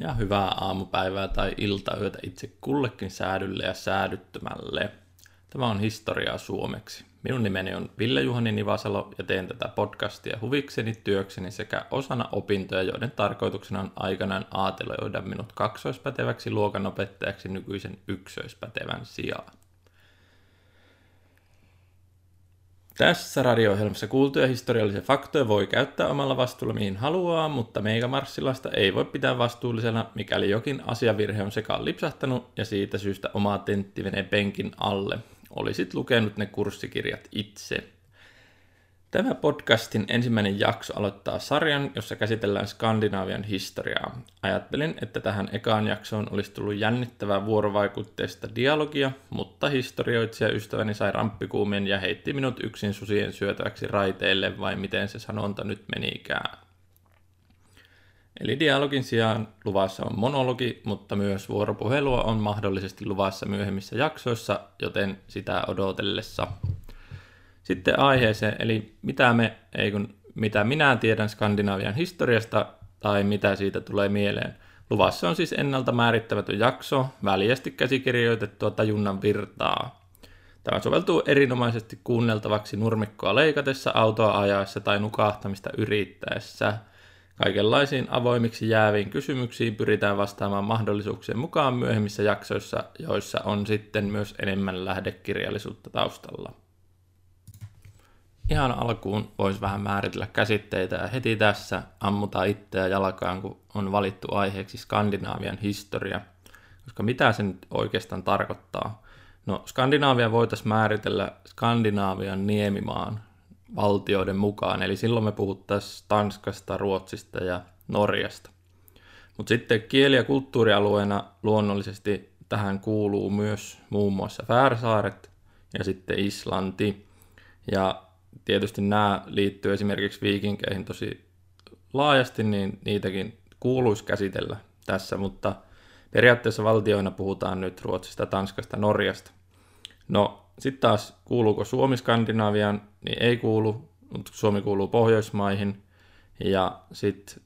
Ja hyvää aamupäivää tai iltayötä itse kullekin säädylle ja säädyttömälle. Tämä on Historiaa suomeksi. Minun nimeni on Ville Juhani Nivasalo ja teen tätä podcastia huvikseni, työkseni sekä osana opintoja, joiden tarkoituksena on aikanaan aateloida minut kaksoispäteväksi luokanopettajaksi nykyisen yksoispätevän sijaan. Tässä radio-ohjelmassa kuultuja historiallisia faktoja voi käyttää omalla vastuulla mihin haluaa, mutta Megamarsilasta ei voi pitää vastuullisena, mikäli jokin asiavirhe on sekaan lipsahtanut ja siitä syystä oma tentti menee penkin alle. Olisit lukenut ne kurssikirjat itse. Tämä podcastin ensimmäinen jakso aloittaa sarjan, jossa käsitellään Skandinavian historiaa. Ajattelin, että tähän ekaan jaksoon olisi tullut jännittävää vuorovaikutteista dialogia, mutta historioitsija ystäväni sai ramppikuumien ja heitti minut yksin susien syötäväksi raiteille, vai miten se sanonta nyt menikään. Eli dialogin sijaan luvassa on monologi, mutta myös vuoropuhelua on mahdollisesti luvassa myöhemmissä jaksoissa, joten sitä odotellessa sitten aiheeseen, eli mitä, me, ei kun, mitä minä tiedän Skandinavian historiasta tai mitä siitä tulee mieleen. Luvassa on siis ennalta määrittämätön jakso, väljästi käsikirjoitettua tajunnan virtaa. Tämä soveltuu erinomaisesti kuunneltavaksi nurmikkoa leikatessa, autoa ajaessa tai nukahtamista yrittäessä. Kaikenlaisiin avoimiksi jääviin kysymyksiin pyritään vastaamaan mahdollisuuksien mukaan myöhemmissä jaksoissa, joissa on sitten myös enemmän lähdekirjallisuutta taustalla ihan alkuun voisi vähän määritellä käsitteitä ja heti tässä ammutaan itseä jalkaan, kun on valittu aiheeksi Skandinaavian historia. Koska mitä se nyt oikeastaan tarkoittaa? No Skandinaavia voitaisiin määritellä Skandinaavian niemimaan valtioiden mukaan, eli silloin me puhuttaisiin Tanskasta, Ruotsista ja Norjasta. Mutta sitten kieli- ja kulttuurialueena luonnollisesti tähän kuuluu myös muun muassa Färsaaret ja sitten Islanti. Ja tietysti nämä liittyy esimerkiksi viikinkeihin tosi laajasti, niin niitäkin kuuluisi käsitellä tässä, mutta periaatteessa valtioina puhutaan nyt Ruotsista, Tanskasta, Norjasta. No sitten taas kuuluuko Suomi Skandinaviaan, niin ei kuulu, mutta Suomi kuuluu Pohjoismaihin ja sitten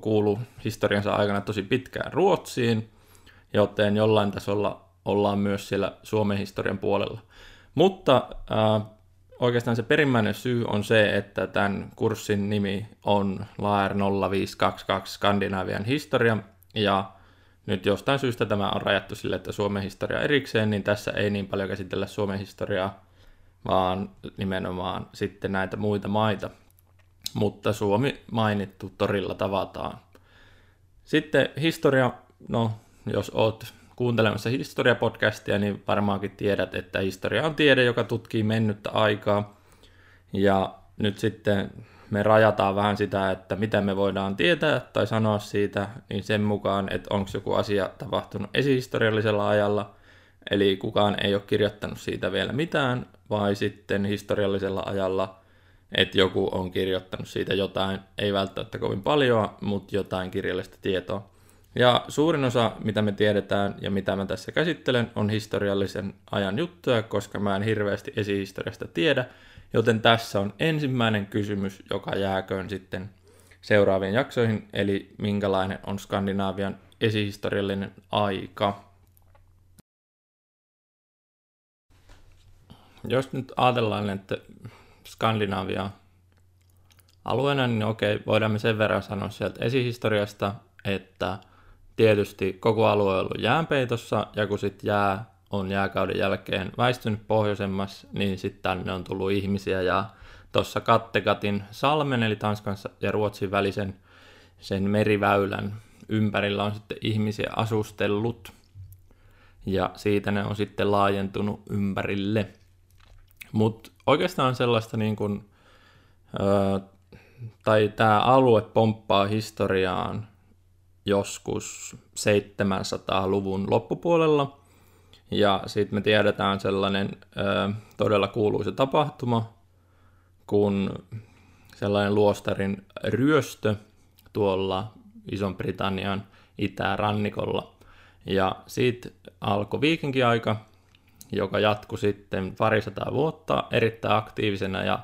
kuuluu historiansa aikana tosi pitkään Ruotsiin, joten jollain tasolla ollaan myös siellä Suomen historian puolella. Mutta äh, oikeastaan se perimmäinen syy on se, että tämän kurssin nimi on LAER 0522 Skandinavian historia, ja nyt jostain syystä tämä on rajattu sille, että Suomen historia erikseen, niin tässä ei niin paljon käsitellä Suomen historiaa, vaan nimenomaan sitten näitä muita maita. Mutta Suomi mainittu torilla tavataan. Sitten historia, no jos oot kuuntelemassa historiapodcastia, niin varmaankin tiedät, että historia on tiede, joka tutkii mennyttä aikaa. Ja nyt sitten me rajataan vähän sitä, että mitä me voidaan tietää tai sanoa siitä, niin sen mukaan, että onko joku asia tapahtunut esihistoriallisella ajalla, eli kukaan ei ole kirjoittanut siitä vielä mitään, vai sitten historiallisella ajalla, että joku on kirjoittanut siitä jotain, ei välttämättä kovin paljon, mutta jotain kirjallista tietoa. Ja suurin osa, mitä me tiedetään ja mitä mä tässä käsittelen, on historiallisen ajan juttuja, koska mä en hirveästi esihistoriasta tiedä, joten tässä on ensimmäinen kysymys, joka jääköön sitten seuraaviin jaksoihin, eli minkälainen on Skandinaavian esihistoriallinen aika. Jos nyt ajatellaan, että Skandinavia alueena, niin okei, voidaan me sen verran sanoa sieltä esihistoriasta, että – tietysti koko alue on ollut jäänpeitossa, ja kun sitten jää on jääkauden jälkeen väistynyt pohjoisemmas, niin sitten tänne on tullut ihmisiä, ja tuossa Kattegatin salmen, eli Tanskan ja Ruotsin välisen sen meriväylän ympärillä on sitten ihmisiä asustellut, ja siitä ne on sitten laajentunut ympärille. Mutta oikeastaan sellaista niin kuin, tai tämä alue pomppaa historiaan joskus 700-luvun loppupuolella. Ja sitten me tiedetään sellainen ö, todella kuuluisa tapahtuma, kun sellainen luostarin ryöstö tuolla Ison-Britannian itärannikolla. Ja siitä alkoi viikinkiaika, joka jatkui sitten parisataa vuotta erittäin aktiivisena ja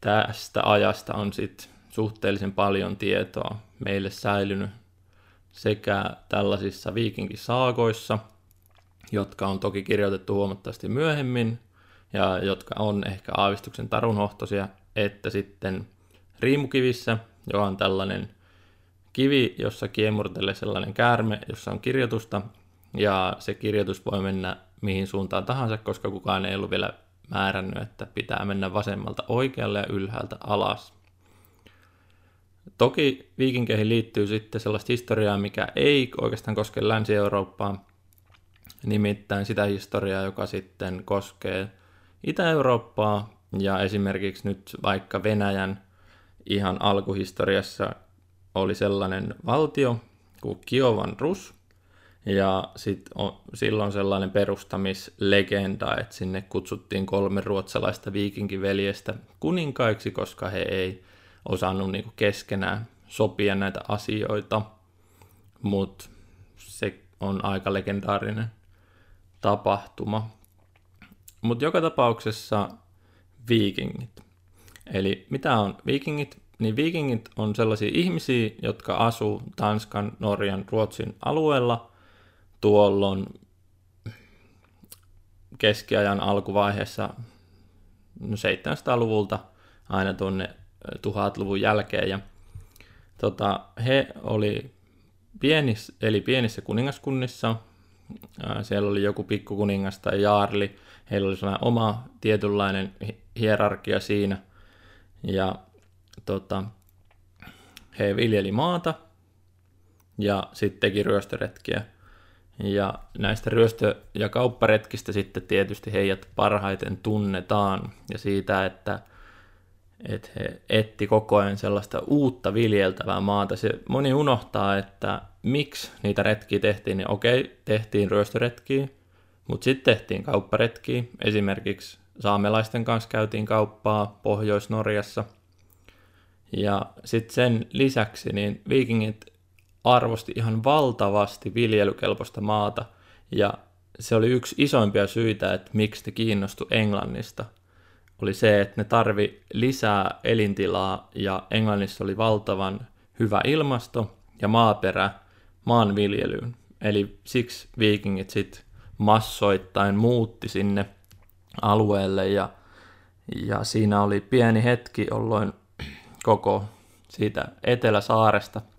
tästä ajasta on sitten suhteellisen paljon tietoa meille säilynyt sekä tällaisissa viikinkisaagoissa, jotka on toki kirjoitettu huomattavasti myöhemmin ja jotka on ehkä aavistuksen tarunhohtoisia, että sitten riimukivissä, joka on tällainen kivi, jossa kiemurtelee sellainen käärme, jossa on kirjoitusta, ja se kirjoitus voi mennä mihin suuntaan tahansa, koska kukaan ei ollut vielä määrännyt, että pitää mennä vasemmalta oikealle ja ylhäältä alas. Toki viikinkeihin liittyy sitten sellaista historiaa, mikä ei oikeastaan koske Länsi-Eurooppaa, nimittäin sitä historiaa, joka sitten koskee Itä-Eurooppaa ja esimerkiksi nyt vaikka Venäjän ihan alkuhistoriassa oli sellainen valtio kuin Kiovan Rus, ja sit on, silloin sellainen perustamislegenda, että sinne kutsuttiin kolme ruotsalaista viikinkiveljestä kuninkaiksi, koska he ei osannut niinku keskenään sopia näitä asioita. Mutta se on aika legendaarinen tapahtuma. Mutta joka tapauksessa viikingit. Eli mitä on viikingit? Niin viikingit on sellaisia ihmisiä, jotka asuu Tanskan, Norjan, Ruotsin alueella tuolloin keskiajan alkuvaiheessa no 700-luvulta aina tuonne 1000-luvun jälkeen. Ja, tota, he oli pienis, eli pienissä kuningaskunnissa. Siellä oli joku pikkukuningas tai jaarli. Heillä oli sellainen oma tietynlainen hierarkia siinä. Ja tota, he viljeli maata ja sitten teki ryöstöretkiä. Ja näistä ryöstö- ja kaupparetkistä sitten tietysti heidät parhaiten tunnetaan ja siitä, että, että he etti koko ajan sellaista uutta viljeltävää maata. Se moni unohtaa, että miksi niitä retkiä tehtiin, niin okei, tehtiin ryöstöretkiä, mutta sitten tehtiin kaupparetkiä. Esimerkiksi saamelaisten kanssa käytiin kauppaa Pohjois-Norjassa. Ja sitten sen lisäksi niin viikingit arvosti ihan valtavasti viljelykelpoista maata, ja se oli yksi isoimpia syitä, että miksi ne kiinnostu Englannista, oli se, että ne tarvi lisää elintilaa, ja Englannissa oli valtavan hyvä ilmasto ja maaperä maanviljelyyn. Eli siksi viikingit sitten massoittain muutti sinne alueelle, ja, ja siinä oli pieni hetki, jolloin koko siitä Eteläsaaresta –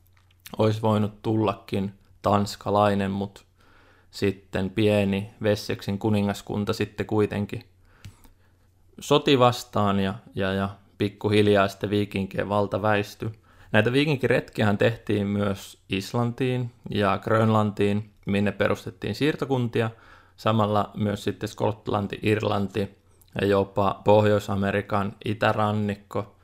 olisi voinut tullakin tanskalainen, mutta sitten pieni Vesseksin kuningaskunta sitten kuitenkin soti vastaan ja, ja, ja pikkuhiljaa sitten viikinkien valta väistyi. Näitä viikinkiretkiähän tehtiin myös Islantiin ja Grönlantiin, minne perustettiin siirtokuntia. Samalla myös sitten Skotlanti, Irlanti ja jopa Pohjois-Amerikan itärannikko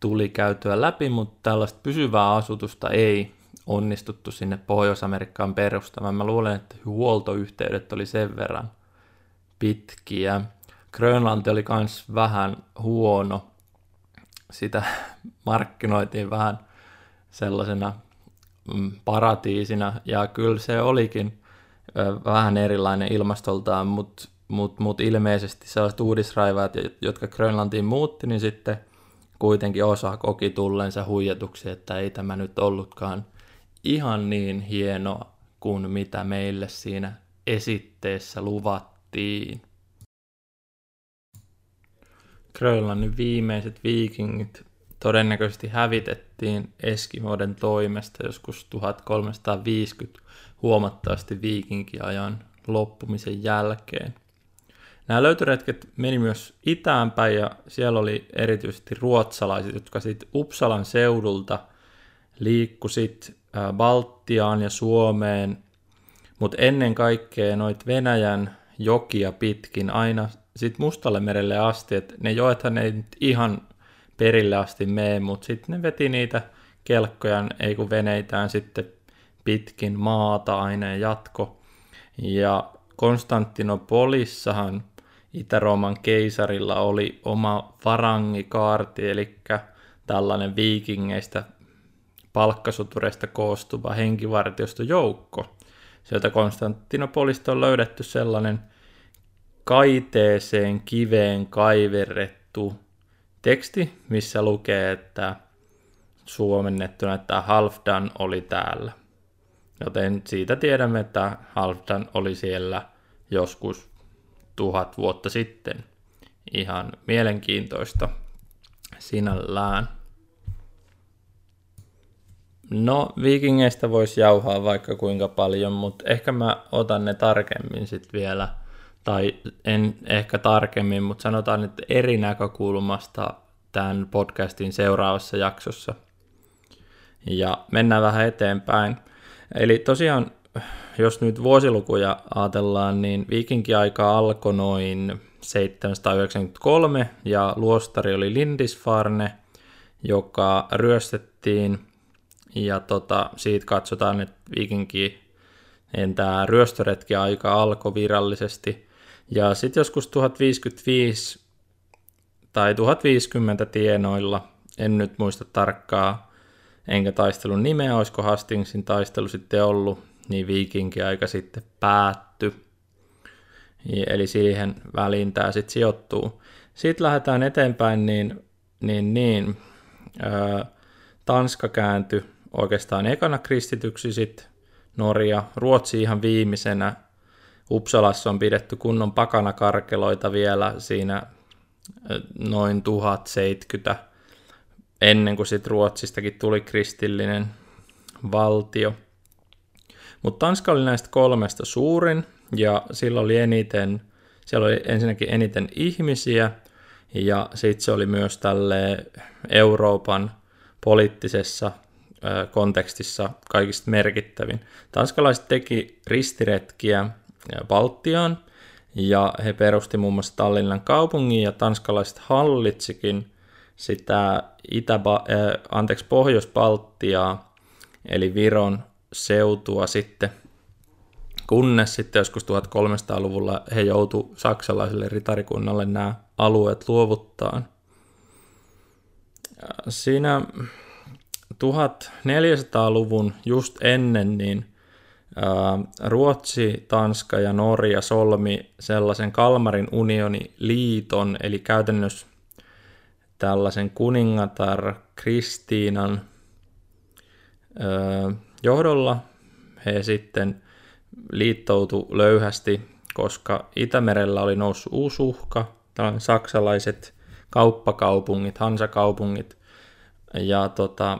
tuli käytyä läpi, mutta tällaista pysyvää asutusta ei onnistuttu sinne Pohjois-Amerikkaan perustamaan. Mä luulen, että huoltoyhteydet oli sen verran pitkiä. Grönlanti oli myös vähän huono. Sitä markkinoitiin vähän sellaisena mm, paratiisina, ja kyllä se olikin vähän erilainen ilmastoltaan, mutta mut, mut ilmeisesti sellaiset uudisraivaat, jotka Grönlantiin muutti, niin sitten kuitenkin osa koki tulleensa huijatuksi, että ei tämä nyt ollutkaan ihan niin hieno kuin mitä meille siinä esitteessä luvattiin. Grönlannin viimeiset viikingit todennäköisesti hävitettiin Eskimoden toimesta joskus 1350 huomattavasti viikinkiajan loppumisen jälkeen. Nämä löytöretket meni myös itäänpäin ja siellä oli erityisesti ruotsalaiset, jotka sitten Uppsalan seudulta liikkuisit Baltiaan ja Suomeen, mutta ennen kaikkea noit Venäjän jokia pitkin aina sitten Mustalle merelle asti, että ne joethan ei nyt ihan perille asti mene, mutta sitten ne veti niitä kelkkoja, ei kun veneitään sitten pitkin maata aina ja jatko. Ja Konstantinopolissahan Itä-Rooman keisarilla oli oma varangikaarti, eli tällainen viikingeistä palkkasutureista koostuva henkivartiostojoukko. Sieltä Konstantinopolista on löydetty sellainen kaiteeseen kiveen kaiverrettu teksti, missä lukee, että suomennettuna, että Halfdan oli täällä. Joten siitä tiedämme, että Halfdan oli siellä joskus tuhat vuotta sitten. Ihan mielenkiintoista sinällään. No, viikingeistä voisi jauhaa vaikka kuinka paljon, mutta ehkä mä otan ne tarkemmin sitten vielä, tai en ehkä tarkemmin, mutta sanotaan, että eri näkökulmasta tämän podcastin seuraavassa jaksossa. Ja mennään vähän eteenpäin. Eli tosiaan, jos nyt vuosilukuja ajatellaan, niin viikinkiaika alkoi noin 793 ja luostari oli Lindisfarne, joka ryöstettiin ja tota, siitä katsotaan, että viikinki tämä ryöstöretki aika alkoi virallisesti. Ja sitten joskus 1055 tai 1050 tienoilla, en nyt muista tarkkaa, enkä taistelun nimeä, olisiko Hastingsin taistelu sitten ollut, niin viikinki aika sitten päätty. Eli siihen väliin tämä sitten sijoittuu. Sitten lähdetään eteenpäin, niin, niin, niin ää, Tanska kääntyi oikeastaan ekana kristityksi, sitten Norja, Ruotsi ihan viimeisenä. Uppsalassa on pidetty kunnon pakanakarkeloita vielä siinä noin 1070 ennen kuin sitten Ruotsistakin tuli kristillinen valtio. Mutta Tanska oli näistä kolmesta suurin ja sillä oli eniten, siellä oli ensinnäkin eniten ihmisiä ja sitten se oli myös tälle Euroopan poliittisessa kontekstissa kaikista merkittävin. Tanskalaiset teki ristiretkiä Baltiaan ja he perusti muun muassa Tallinnan kaupungin ja tanskalaiset hallitsikin sitä Itä, äh, anteeksi, Pohjois-Baltiaa, eli Viron seutua sitten, kunnes sitten joskus 1300-luvulla he joutu saksalaiselle ritarikunnalle nämä alueet luovuttaan. Siinä 1400-luvun just ennen niin Ruotsi, Tanska ja Norja solmi sellaisen Kalmarin unioniliiton, eli käytännössä tällaisen kuningatar Kristiinan johdolla he sitten liittoutu löyhästi, koska Itämerellä oli noussut uusi uhka, tällainen saksalaiset kauppakaupungit, hansakaupungit, ja tota,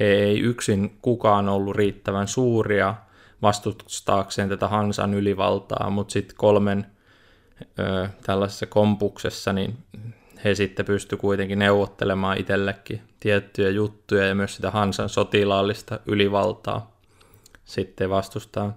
he ei yksin kukaan ollut riittävän suuria vastustaakseen tätä Hansan ylivaltaa, mutta sitten kolmen ö, tällaisessa kompuksessa niin he sitten pysty kuitenkin neuvottelemaan itsellekin tiettyjä juttuja ja myös sitä Hansan sotilaallista ylivaltaa sitten vastustaa.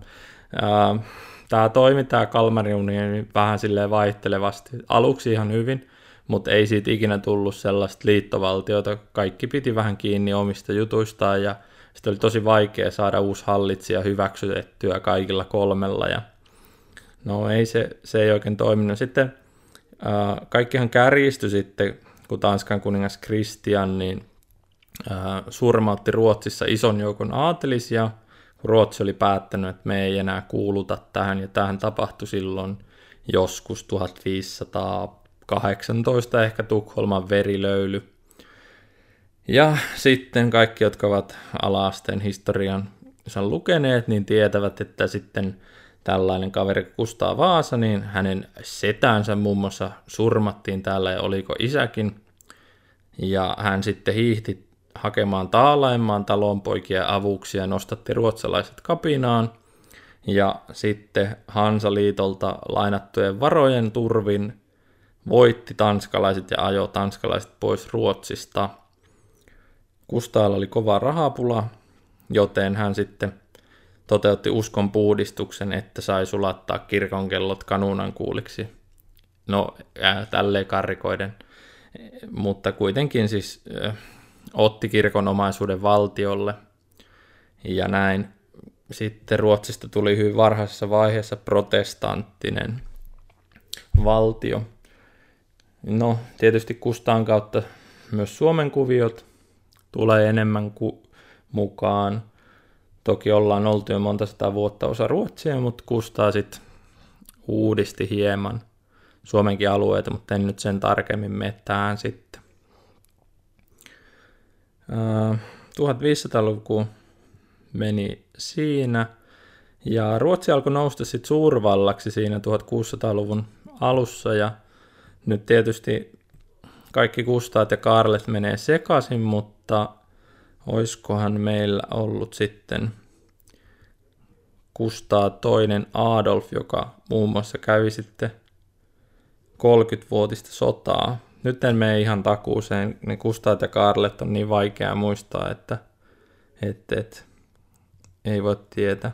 Tämä toimi, tämä Kalmarin unioni, vähän silleen vaihtelevasti. Aluksi ihan hyvin, mutta ei siitä ikinä tullut sellaista liittovaltiota. Kaikki piti vähän kiinni omista jutuistaan ja sitten oli tosi vaikea saada uusi hallitsija hyväksytettyä kaikilla kolmella. Ja no ei se, se ei oikein toiminut. Sitten äh, kaikkihan kärjistyi sitten, kun Tanskan kuningas Kristian niin äh, surmautti Ruotsissa ison joukon aatelisia, kun Ruotsi oli päättänyt, että me ei enää kuuluta tähän, ja tähän tapahtui silloin joskus 1500 18 ehkä Tukholman verilöyly. Ja sitten kaikki, jotka ovat alaasteen historian lukeneet, niin tietävät, että sitten tällainen kaveri Kustaa Vaasa, niin hänen setänsä muun muassa surmattiin täällä ja oliko isäkin. Ja hän sitten hiihti hakemaan taalaimmaan talonpoikia avuksi ja nostatti ruotsalaiset kapinaan. Ja sitten Hansaliitolta lainattujen varojen turvin voitti tanskalaiset ja ajoi tanskalaiset pois Ruotsista. Kustaalla oli kova rahapula, joten hän sitten toteutti uskon puhdistuksen, että sai sulattaa kirkonkellot kanunan kuuliksi. No, äh, tälleen karrikoiden. Mutta kuitenkin siis äh, otti kirkon omaisuuden valtiolle. Ja näin sitten Ruotsista tuli hyvin varhaisessa vaiheessa protestanttinen valtio. No, tietysti Kustaan kautta myös Suomen kuviot tulee enemmän kuin mukaan. Toki ollaan oltu jo monta sataa vuotta osa Ruotsia, mutta Kustaa sitten uudisti hieman Suomenkin alueita, mutta en nyt sen tarkemmin mene sitten. 1500-luku meni siinä, ja Ruotsi alkoi nousta sitten suurvallaksi siinä 1600-luvun alussa, ja nyt tietysti kaikki Kustaat ja Karlet menee sekaisin, mutta oiskohan meillä ollut sitten Kustaa toinen Adolf, joka muun muassa kävi sitten 30-vuotista sotaa. Nyt en mene ihan takuuseen, ne Kustaat ja Karlet on niin vaikea muistaa, että et, et, ei voi tietää.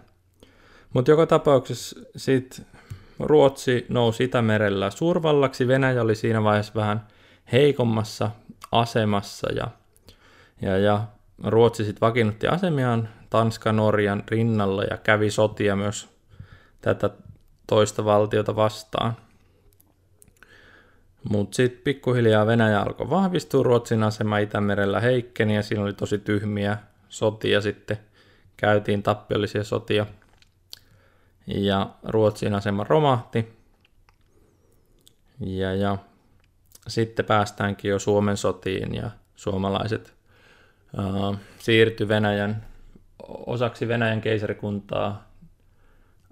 Mutta joka tapauksessa sitten Ruotsi nousi Itämerellä suurvallaksi, Venäjä oli siinä vaiheessa vähän heikommassa asemassa ja, ja, ja Ruotsi sitten vakiinnutti asemiaan Tanska Norjan rinnalla ja kävi sotia myös tätä toista valtiota vastaan. Mutta sitten pikkuhiljaa Venäjä alkoi vahvistua, Ruotsin asema Itämerellä heikkeni ja siinä oli tosi tyhmiä sotia sitten. Käytiin tappiollisia sotia ja Ruotsin asema romahti. Ja, ja sitten päästäänkin jo Suomen sotiin ja suomalaiset uh, siirtyi Venäjän osaksi Venäjän keisarikuntaa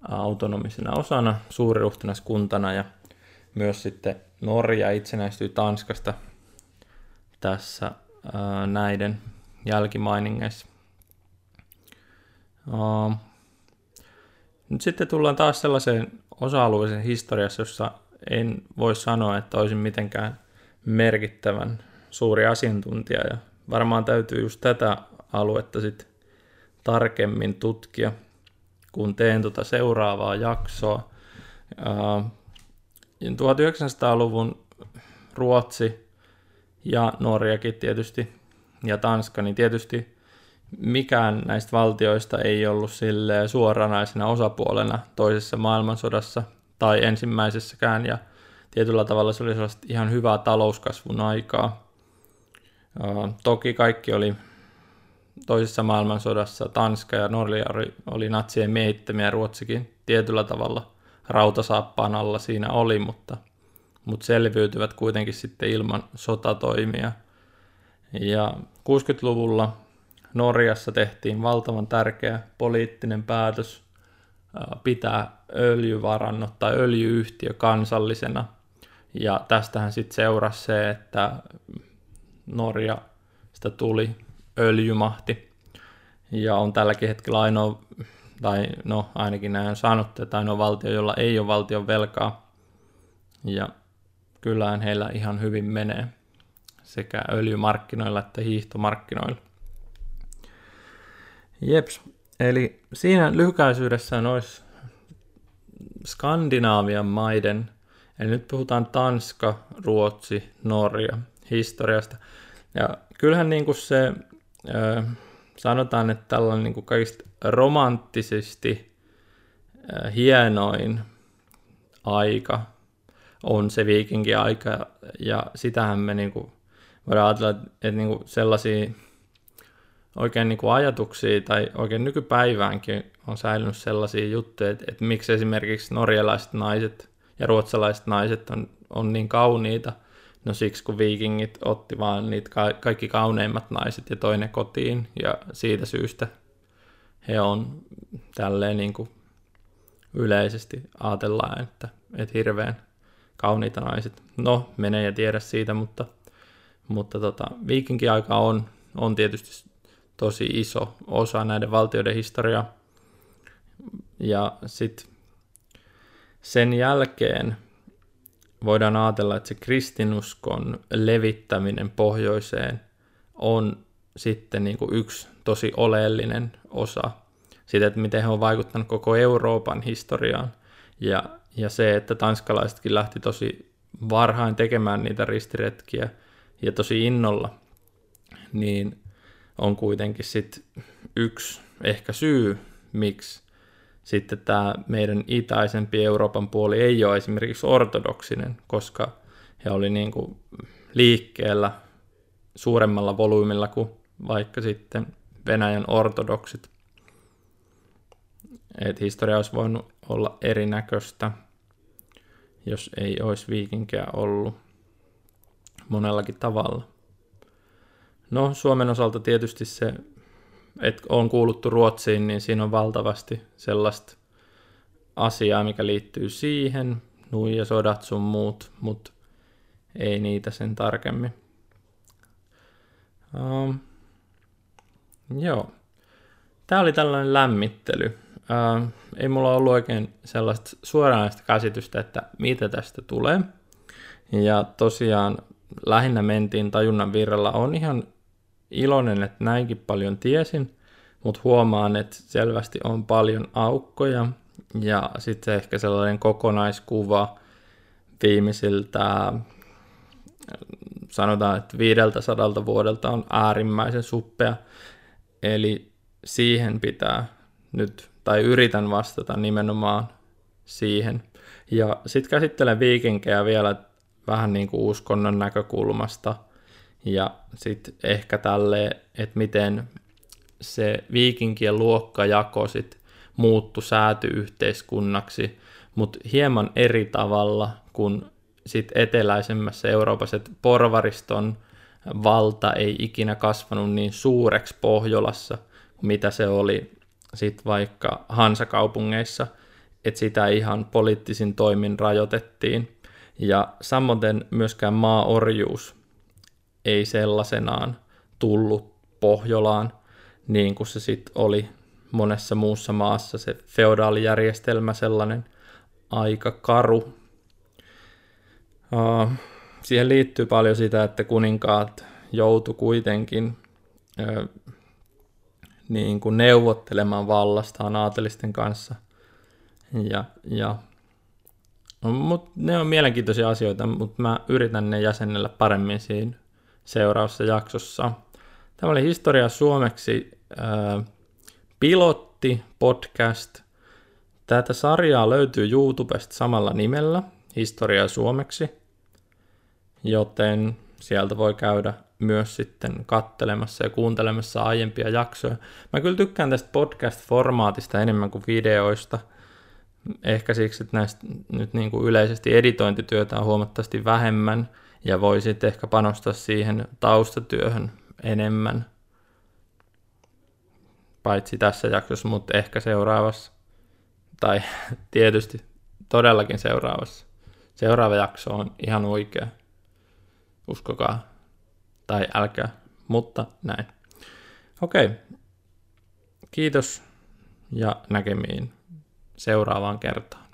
autonomisena osana, suuriruhtinaskuntana ja myös sitten Norja itsenäistyi Tanskasta tässä ää, näiden jälkimainingeissa. Nyt sitten tullaan taas sellaiseen osa-alueeseen historiassa, jossa en voi sanoa, että olisin mitenkään merkittävän suuri asiantuntija ja varmaan täytyy just tätä aluetta sitten tarkemmin tutkia, kun teen tuota seuraavaa jaksoa. 1900-luvun Ruotsi ja Norjakin tietysti ja Tanska, niin tietysti mikään näistä valtioista ei ollut sille suoranaisena osapuolena toisessa maailmansodassa tai ensimmäisessäkään ja tietyllä tavalla se oli sellaista ihan hyvää talouskasvun aikaa. Toki kaikki oli toisessa maailmansodassa Tanska ja Norja oli, oli natsien miehittämiä, Ruotsikin tietyllä tavalla rautasaappaan alla siinä oli, mutta, mutta selviytyvät kuitenkin sitten ilman sotatoimia. Ja 60-luvulla Norjassa tehtiin valtavan tärkeä poliittinen päätös pitää öljyvarannot tai öljyyhtiö kansallisena. Ja tästähän sitten seurasi se, että Norja sitä tuli öljymahti ja on tälläkin hetkellä ainoa, tai no ainakin näin on sanottu, että ainoa valtio, jolla ei ole valtion velkaa. Ja kyllähän heillä ihan hyvin menee sekä öljymarkkinoilla että hiihtomarkkinoilla. Jeps, eli siinä lyhykäisyydessään olisi Skandinaavian maiden, eli nyt puhutaan Tanska, Ruotsi, Norja historiasta. Ja kyllähän niin kuin se sanotaan, että tällainen niin kuin kaikista romanttisesti hienoin aika on se viikinkin aika, ja sitähän me niin kuin, voidaan ajatella, että niin kuin sellaisia oikein niin kuin ajatuksia tai oikein nykypäiväänkin on säilynyt sellaisia juttuja, että, että miksi esimerkiksi norjalaiset naiset ja ruotsalaiset naiset on, on niin kauniita – No siksi, kun viikingit otti vaan niitä ka- kaikki kauneimmat naiset ja toinen kotiin, ja siitä syystä he on tälleen niin kuin yleisesti ajatellaan, että, että hirveän kauniita naiset. No, menee ja tiedä siitä, mutta, mutta tota, viikinkiaika on, on tietysti tosi iso osa näiden valtioiden historiaa. Ja sitten sen jälkeen voidaan ajatella, että se kristinuskon levittäminen pohjoiseen on sitten niin kuin yksi tosi oleellinen osa siitä, että miten he on vaikuttanut koko Euroopan historiaan. Ja, ja se, että tanskalaisetkin lähti tosi varhain tekemään niitä ristiretkiä ja tosi innolla, niin on kuitenkin sitten yksi ehkä syy, miksi sitten tämä meidän itäisempi Euroopan puoli ei ole esimerkiksi ortodoksinen, koska he oli niin kuin liikkeellä suuremmalla volyymilla kuin vaikka sitten Venäjän ortodoksit. Et historia olisi voinut olla erinäköistä, jos ei olisi viikinkiä ollut monellakin tavalla. No Suomen osalta tietysti se, että on kuuluttu Ruotsiin, niin siinä on valtavasti sellaista asiaa, mikä liittyy siihen, sodat sun muut, mutta ei niitä sen tarkemmin. Um, joo. Tämä oli tällainen lämmittely. Uh, ei mulla ollut oikein sellaista suoranaista käsitystä, että mitä tästä tulee. Ja tosiaan lähinnä mentiin tajunnan virralla. On ihan iloinen, että näinkin paljon tiesin, mutta huomaan, että selvästi on paljon aukkoja. Ja sitten ehkä sellainen kokonaiskuva viimeisiltä, sanotaan, että 500 vuodelta on äärimmäisen suppea. Eli siihen pitää nyt, tai yritän vastata nimenomaan siihen. Ja sitten käsittelen viikinkejä vielä vähän niin kuin uskonnon näkökulmasta ja sitten ehkä tälle, että miten se viikinkien luokkajako sitten muuttui säätyyhteiskunnaksi, mutta hieman eri tavalla kuin sitten eteläisemmässä Euroopassa, että porvariston valta ei ikinä kasvanut niin suureksi Pohjolassa, mitä se oli sitten vaikka Hansakaupungeissa, että sitä ihan poliittisin toimin rajoitettiin. Ja samoin myöskään maaorjuus ei sellaisenaan tullut Pohjolaan, niin kuin se sitten oli monessa muussa maassa, se feodaalijärjestelmä sellainen aika karu. Uh, siihen liittyy paljon sitä, että kuninkaat joutu kuitenkin niin kuin neuvottelemaan vallastaan aatelisten kanssa. Ja, ja mut ne on mielenkiintoisia asioita, mutta mä yritän ne jäsennellä paremmin siinä seuraavassa jaksossa. Tämä oli Historia suomeksi äh, pilotti podcast. Tätä sarjaa löytyy YouTubesta samalla nimellä, Historia suomeksi, joten sieltä voi käydä myös sitten kattelemassa ja kuuntelemassa aiempia jaksoja. Mä kyllä tykkään tästä podcast-formaatista enemmän kuin videoista – Ehkä siksi, että näistä nyt niin kuin yleisesti editointityötä on huomattavasti vähemmän ja voisit ehkä panostaa siihen taustatyöhön enemmän. Paitsi tässä jaksossa, mutta ehkä seuraavassa. Tai tietysti todellakin seuraavassa. Seuraava jakso on ihan oikea. Uskokaa. Tai älkää. Mutta näin. Okei. Kiitos ja näkemiin seuraavaan kertaan.